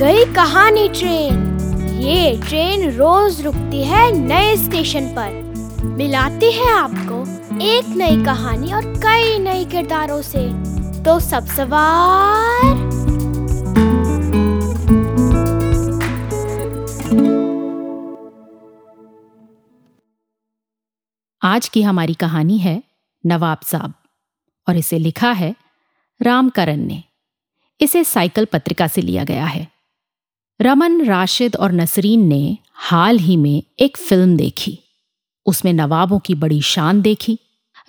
कहानी ट्रेन। ये ट्रेन रोज रुकती है नए स्टेशन पर। मिलाती है आपको एक नई कहानी और कई नए किरदारों से। तो सब सवार। आज की हमारी कहानी है नवाब साहब और इसे लिखा है रामकरण ने। इसे साइकिल पत्रिका से लिया गया है। रमन, राशिद और नसरीन ने हाल ही में एक फ़िल्म देखी। उसमें नवाबों की बड़ी शान देखी।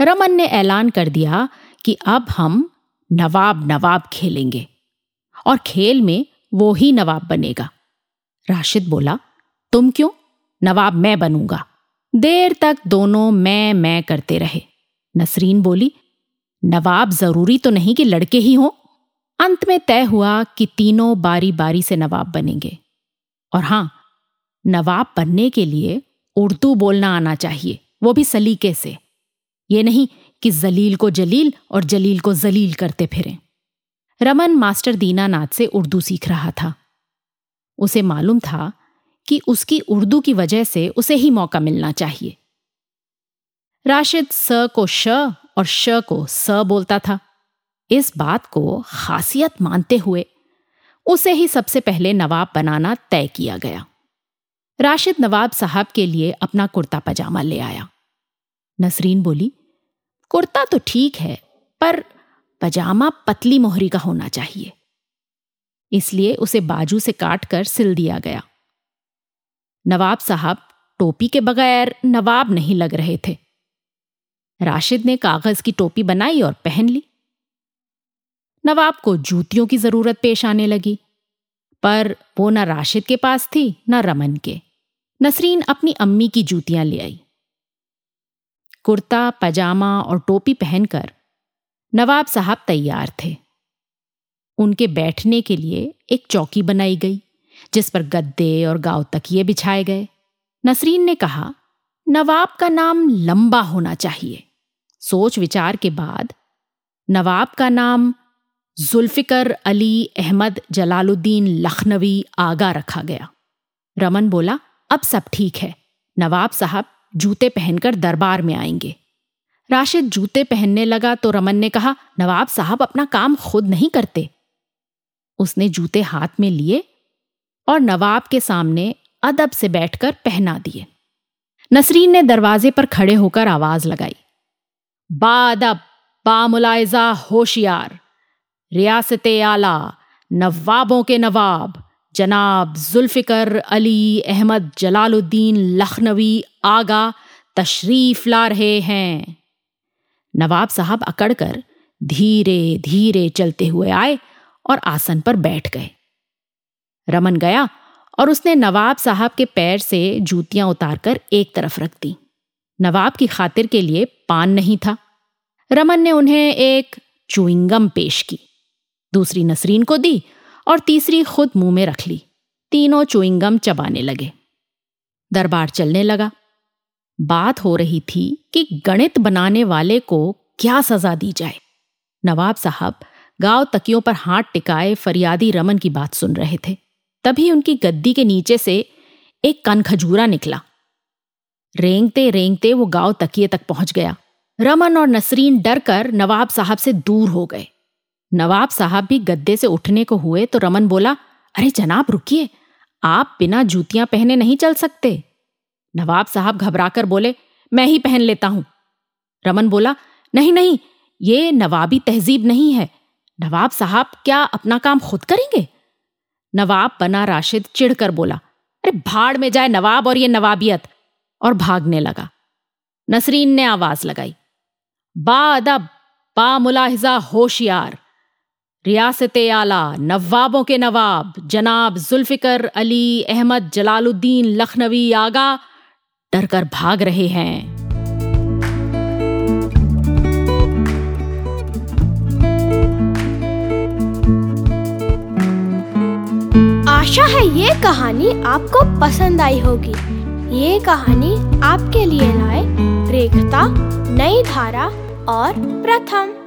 रमन ने ऐलान कर दिया कि अब हम नवाब नवाब खेलेंगे और खेल में वो ही नवाब बनेगा। राशिद बोला, तुम क्यों? नवाब मैं बनूँगा। देर तक दोनों मैं मैं करते रहे। नसरीन बोली, नवाब ज़रूरी तो नहीं कि लड़के ही हों। अंत में तय हुआ कि तीनों बारी बारी से नवाब बनेंगे। और हाँ, नवाब बनने के लिए उर्दू बोलना आना चाहिए, वो भी सलीके से। ये नहीं कि जलील को जलील और जलील को जलील करते फिरें। रमन मास्टर दीनानाथ से उर्दू सीख रहा था। उसे मालूम था कि उसकी उर्दू की वजह से उसे ही मौका मिलना चाहिए। राशिद स को श और श को स बोलता था। इस बात को खासियत मानते हुए उसे ही सबसे पहले नवाब बनाना तय किया गया। राशिद नवाब साहब के लिए अपना कुर्ता पजामा ले आया। नसरीन बोली, कुर्ता तो ठीक है, पर पजामा पतली मोहरी का होना चाहिए। इसलिए उसे बाजू से काट कर सिल दिया गया। नवाब साहब टोपी के बगैर नवाब नहीं लग रहे थे। राशिद ने कागज़ की टोपी बनाई और पहन ली। नवाब को जूतियों की ज़रूरत पेश आने लगी। पर वो न राशिद के पास थी, न रमन के। नसरीन अपनी अम्मी की जूतियाँ ले आई। कुर्ता, पजामा और टोपी पहनकर नवाब साहब तैयार थे। उनके बैठने के लिए एक चौकी बनाई गई, जिस पर गद्दे और गाँव तकिए बिछाए गए। नसरीन ने कहा, नवाब का नाम लंबा होना चाहिए। सोच विचार के बाद नवाब का नाम जुल्फिकर अली अहमद जलालुद्दीन लखनवी आगा रखा गया। रमन बोला, अब सब ठीक है। नवाब साहब जूते पहनकर दरबार में आएँगे। राशिद जूते पहनने लगा तो रमन ने कहा, नवाब साहब अपना काम खुद नहीं करते। उसने जूते हाथ में लिए और नवाब के सामने अदब से बैठकर पहना दिए। नसरीन ने दरवाजे पर खड़े होकर आवाज़ लगाई, बादब, बामुलायजा होशियार। रियासत आला नवाबों के नवाब, जनाब जुल्फ़िकर अली अहमद जलालुद्दीन लखनवी आगा तशरीफ़ ला रहे हैं। नवाब साहब अकड़कर धीरे धीरे चलते हुए आए और आसन पर बैठ गए। रमन गया और उसने नवाब साहब के पैर से जूतियाँ उतारकर एक तरफ़ रख दी। नवाब की खातिर के लिए पान नहीं था। रमन ने उन्हें एक चुइंगम पेश की। दूसरी नसरीन को दी और तीसरी खुद मुँह में रख ली। तीनों चुइंगम चबाने लगे। दरबार चलने लगा। बात हो रही थी कि गणित बनाने वाले को क्या सजा दी जाए। नवाब साहब गाँव तकियों पर हाथ टिकाए फरियादी रमन की बात सुन रहे थे। तभी उनकी गद्दी के नीचे से एक कन खजूरा निकला। रेंगते रेंगते वो गाँव तकिए तक पहुँच गया। रमन और नसरीन डर कर नवाब साहब से दूर हो गए। नवाब साहब भी गद्दे से उठने को हुए तो रमन बोला, अरे जनाब, रुकिए। आप बिना जूतियाँ पहने नहीं चल सकते। नवाब साहब घबराकर बोले, मैं ही पहन लेता हूँ। रमन बोला, नहीं नहीं, ये नवाबी तहजीब नहीं है। नवाब साहब क्या अपना काम खुद करेंगे? नवाब बना राशिद चिढ़कर बोला, अरे भाड़ में जाए नवाब और ये नवाबियत। और भागने लगा। नसरीन ने आवाज़ लगाई बा अदब बा मुलाहिजा होशियार। रियासत आला नवाबों के नवाब, जनाब जुल्फिकर अली अहमद जलालुद्दीन लखनवी आगा डरकर भाग रहे हैं। आशा है ये कहानी आपको पसंद आई होगी। ये कहानी आपके लिए लाए रेखता, नई धारा और प्रथम।